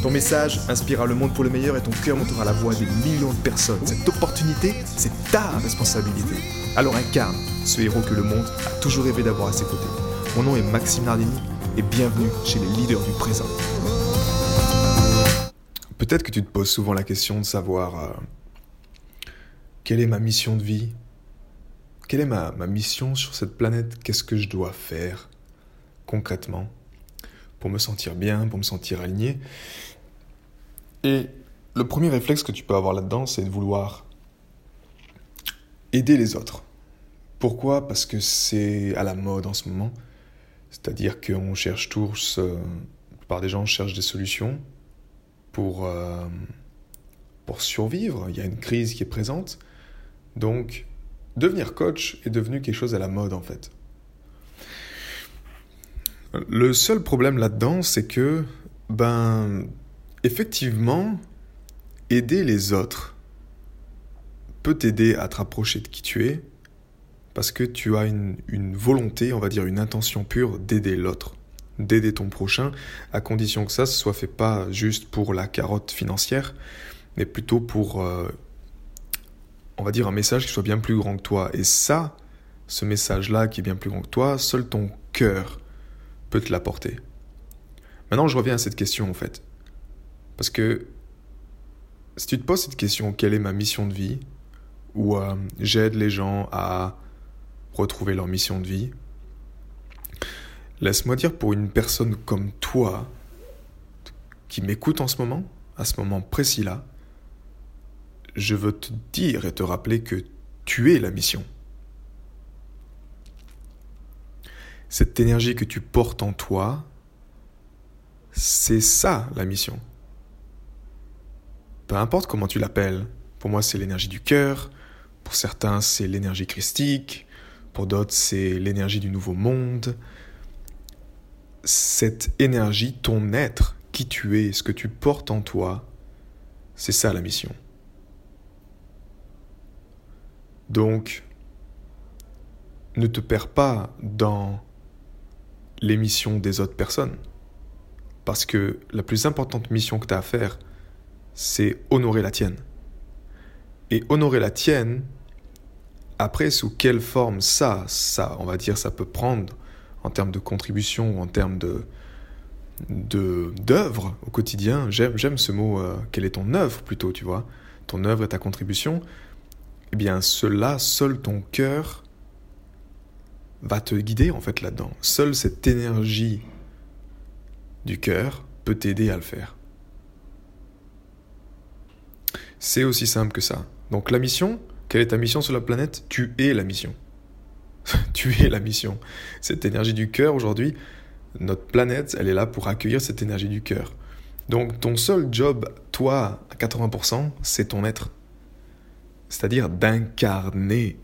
Ton message inspirera le monde pour le meilleur et ton cœur montera la voix des millions de personnes. Cette opportunité, c'est ta responsabilité. Alors incarne ce héros que le monde a toujours rêvé d'avoir à ses côtés. Mon nom est Maxime Nardini et bienvenue chez les leaders du présent. Peut-être que tu te poses souvent la question de savoir euh, quelle est ma mission de vie? Quelle est ma, ma mission sur cette planète? Qu'est-ce que je dois faire concrètement pour me sentir bien, pour me sentir aligné? Et le premier réflexe que tu peux avoir là-dedans, c'est de vouloir aider les autres. Pourquoi? Parce que c'est à la mode en ce moment. C'est-à-dire qu'on cherche tous, euh, par des gens cherchent des solutions pour, euh, pour survivre. Il y a une crise qui est présente. Donc, devenir coach est devenu quelque chose à la mode en fait. Le seul problème là-dedans, c'est que, ben, effectivement, aider les autres peut t'aider à te rapprocher de qui tu es, parce que tu as une, volonté, on va dire une intention pure d'aider l'autre, d'aider ton prochain, à condition que ça ne soit fait pas juste pour la carotte financière, mais plutôt pour, euh, on va dire, un message qui soit bien plus grand que toi. Et ça, ce message-là qui est bien plus grand que toi, seul ton cœur peut te l'apporter. Maintenant, je reviens à cette question en fait. Parce que si tu te poses cette question, quelle est ma mission de vie Ou euh, j'aide les gens à retrouver leur mission de vie Laisse-moi dire pour une personne comme toi, qui m'écoute en ce moment, à ce moment précis-là, je veux te dire et te rappeler que tu es la mission. cette énergie que tu portes en toi, c'est ça la mission. Peu importe comment tu l'appelles. Pour moi, c'est l'énergie du cœur. Pour certains, c'est l'énergie christique. Pour d'autres, c'est l'énergie du nouveau monde. Cette énergie, ton être, qui tu es, ce que tu portes en toi, c'est ça la mission. Donc, ne te perds pas dans les missions des autres personnes. Parce que la plus importante mission que tu as à faire, c'est honorer la tienne. Et honorer la tienne, après, sous quelle forme ça, ça, on va dire, ça peut prendre en termes de contribution ou en termes de d'œuvre au quotidien? J'aime ce mot, euh, quelle est ton œuvre plutôt, tu vois, ton œuvre et ta contribution. Eh bien, cela, seul ton cœur va te guider en fait là-dedans. Seule cette énergie du cœur peut t'aider à le faire. C'est aussi simple que ça. Donc la mission, quelle est ta mission sur la planète? Tu es la mission. tu es la mission. Cette énergie du cœur aujourd'hui, notre planète, elle est là pour accueillir cette énergie du cœur. Donc ton seul job, toi, à 80%, c'est ton être. C'est-à-dire d'incarner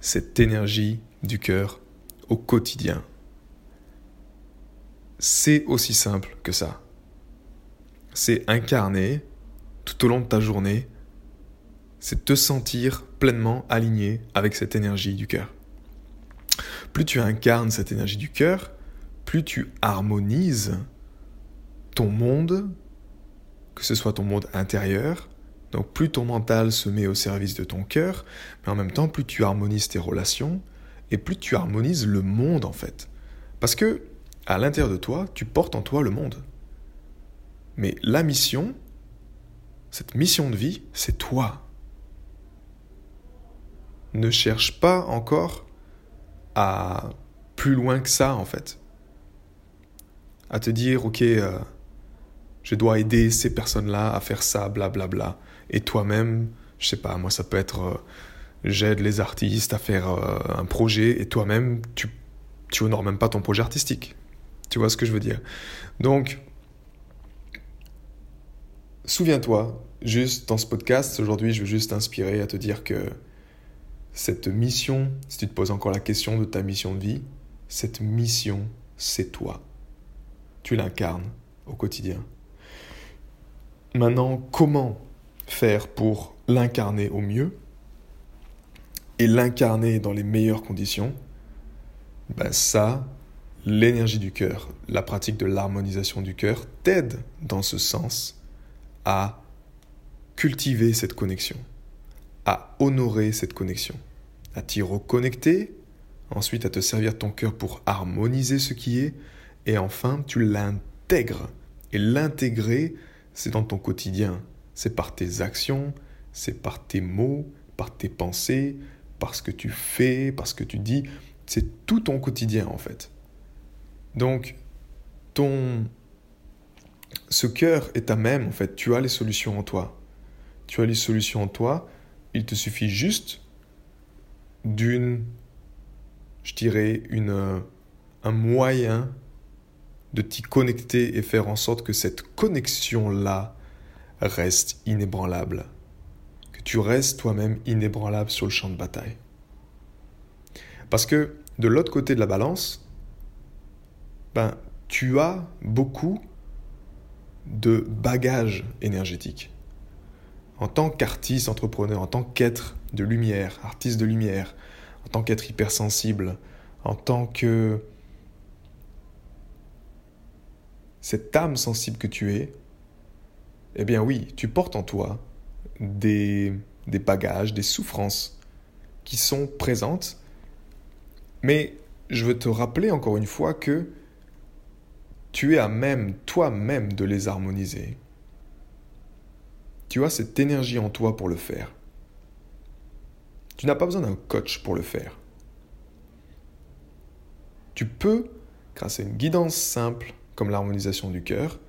cette énergie du cœur au quotidien. C'est aussi simple que ça. C'est incarner tout au long de ta journée, c'est te sentir pleinement aligné avec cette énergie du cœur. Plus tu incarnes cette énergie du cœur, plus tu harmonises ton monde, que ce soit ton monde intérieur, donc plus ton mental se met au service de ton cœur, mais en même temps plus tu harmonises tes relations, et plus tu harmonises le monde en fait. Parce que à l'intérieur de toi, tu portes en toi le monde. Mais la mission, cette mission de vie, c'est toi. Ne cherche pas encore à plus loin que ça en fait. À te dire, ok, euh, je dois aider ces personnes-là à faire ça, blablabla. Bla, bla. Et toi-même, je sais pas, moi ça peut être... Euh, j'aide les artistes à faire euh, un projet et toi-même, tu, tu honores même pas ton projet artistique. Tu vois ce que je veux dire? Donc, souviens-toi, juste dans ce podcast, aujourd'hui, je veux juste t'inspirer à te dire que cette mission, si tu te poses encore la question de ta mission de vie, cette mission, c'est toi. Tu l'incarnes au quotidien. Maintenant, comment faire pour l'incarner au mieux et l'incarner dans les meilleures conditions? Ben Ça, l'énergie du cœur, la pratique de l'harmonisation du cœur t'aide dans ce sens à cultiver cette connexion, à honorer cette connexion, à t'y reconnecter, ensuite à te servir ton cœur pour harmoniser ce qui est, et enfin tu l'intègres. Et l'intégrer, c'est dans ton quotidien, c'est par tes actions, c'est par tes mots, par tes pensées, par ce que tu fais, par ce que tu dis, c'est tout ton quotidien en fait. Donc, ton... Ce cœur est à même, en fait, tu as les solutions en toi. Tu as les solutions en toi, il te suffit juste d'une, je dirais, une, un moyen de t'y connecter et faire en sorte que cette connexion-là reste inébranlable. Que tu restes toi-même inébranlable sur le champ de bataille. Parce que de l'autre côté de la balance, ben, tu as beaucoup de bagages énergétiques. En tant qu'artiste, entrepreneur, en tant qu'être de lumière, artiste de lumière, en tant qu'être hypersensible, en tant que cette âme sensible que tu es, eh bien oui, tu portes en toi des, des bagages, des souffrances qui sont présentes, mais je veux te rappeler encore une fois que tu es à même toi-même de les harmoniser. Tu as cette énergie en toi pour le faire. Tu n'as pas besoin d'un coach pour le faire. Tu peux, grâce à une guidance simple comme l'harmonisation du cœur,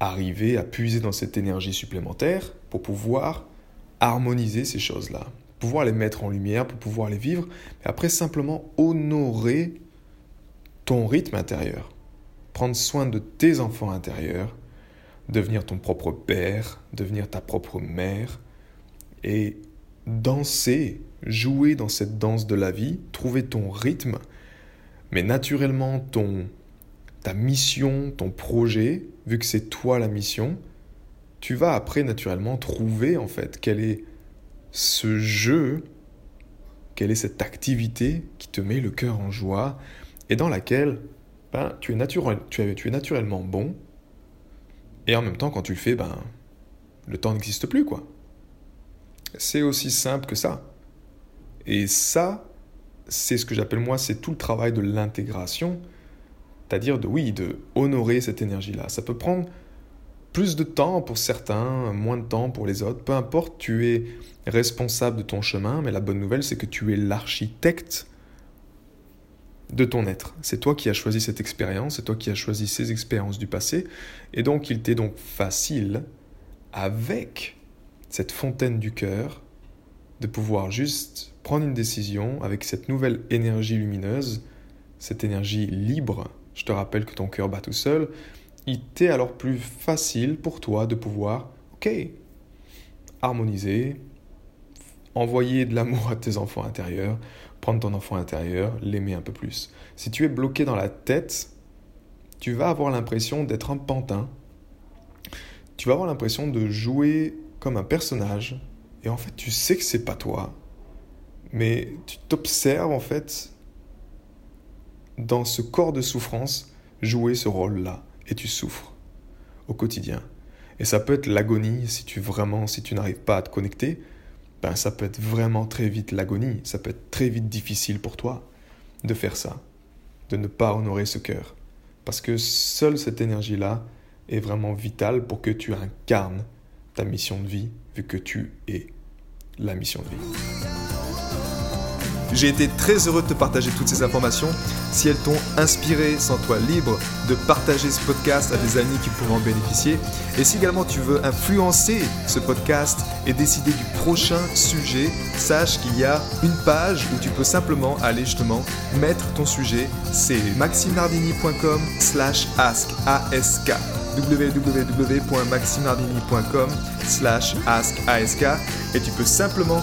arriver à puiser dans cette énergie supplémentaire pour pouvoir harmoniser ces choses-là, pouvoir les mettre en lumière, pour pouvoir les vivre, mais après simplement honorer ton rythme intérieur prendre soin de tes enfants intérieurs, devenir ton propre père, devenir ta propre mère, et danser, jouer dans cette danse de la vie, trouver ton rythme, mais naturellement ton ta mission, ton projet, vu que c'est toi la mission, tu vas après naturellement trouver en fait quel est ce jeu, quelle est cette activité qui te met le cœur en joie et dans laquelle tu, es naturel, tu, tu es naturellement bon. Et en même temps, quand tu le fais, ben, le temps n'existe plus, quoi. C'est aussi simple que ça. Et ça, c'est ce que j'appelle moi, c'est tout le travail de l'intégration. C'est-à-dire de, oui, de honorer cette énergie-là. Ça peut prendre plus de temps pour certains, moins de temps pour les autres. Peu importe, tu es responsable de ton chemin, mais la bonne nouvelle, c'est que tu es l'architecte de ton être. C'est toi qui as choisi cette expérience, c'est toi qui as choisi ces expériences du passé, et donc il t'est donc facile, avec cette fontaine du cœur, de pouvoir juste prendre une décision avec cette nouvelle énergie lumineuse, cette énergie libre. Je te rappelle que ton cœur bat tout seul. Il t'est alors plus facile pour toi de pouvoir, ok, harmoniser, envoyer de l'amour à tes enfants intérieurs, prendre ton enfant intérieur, l'aimer un peu plus. Si tu es bloqué dans la tête, tu vas avoir l'impression d'être un pantin. Tu vas avoir l'impression de jouer comme un personnage. Et en fait, tu sais que c'est pas toi. Mais tu t'observes en fait dans ce corps de souffrance jouer ce rôle-là. Et tu souffres au quotidien. Et ça peut être l'agonie si tu vraiment, si tu n'arrives pas à te connecter. Ben, ça peut être vraiment très vite l'agonie, ça peut être très vite difficile pour toi de faire ça, de ne pas honorer ce cœur. Parce que seule cette énergie-là est vraiment vitale pour que tu incarnes ta mission de vie, vu que tu es la mission de vie. J'ai été très heureux de te partager toutes ces informations. Si elles t'ont inspiré, sens-toi libre de partager ce podcast à des amis qui pourront en bénéficier. Et si également tu veux influencer ce podcast et décider du prochain sujet, sache qu'il y a une page où tu peux simplement aller justement mettre ton sujet. C'est maximardini.com slash ask. www.maximardini.com slash askask et tu peux simplement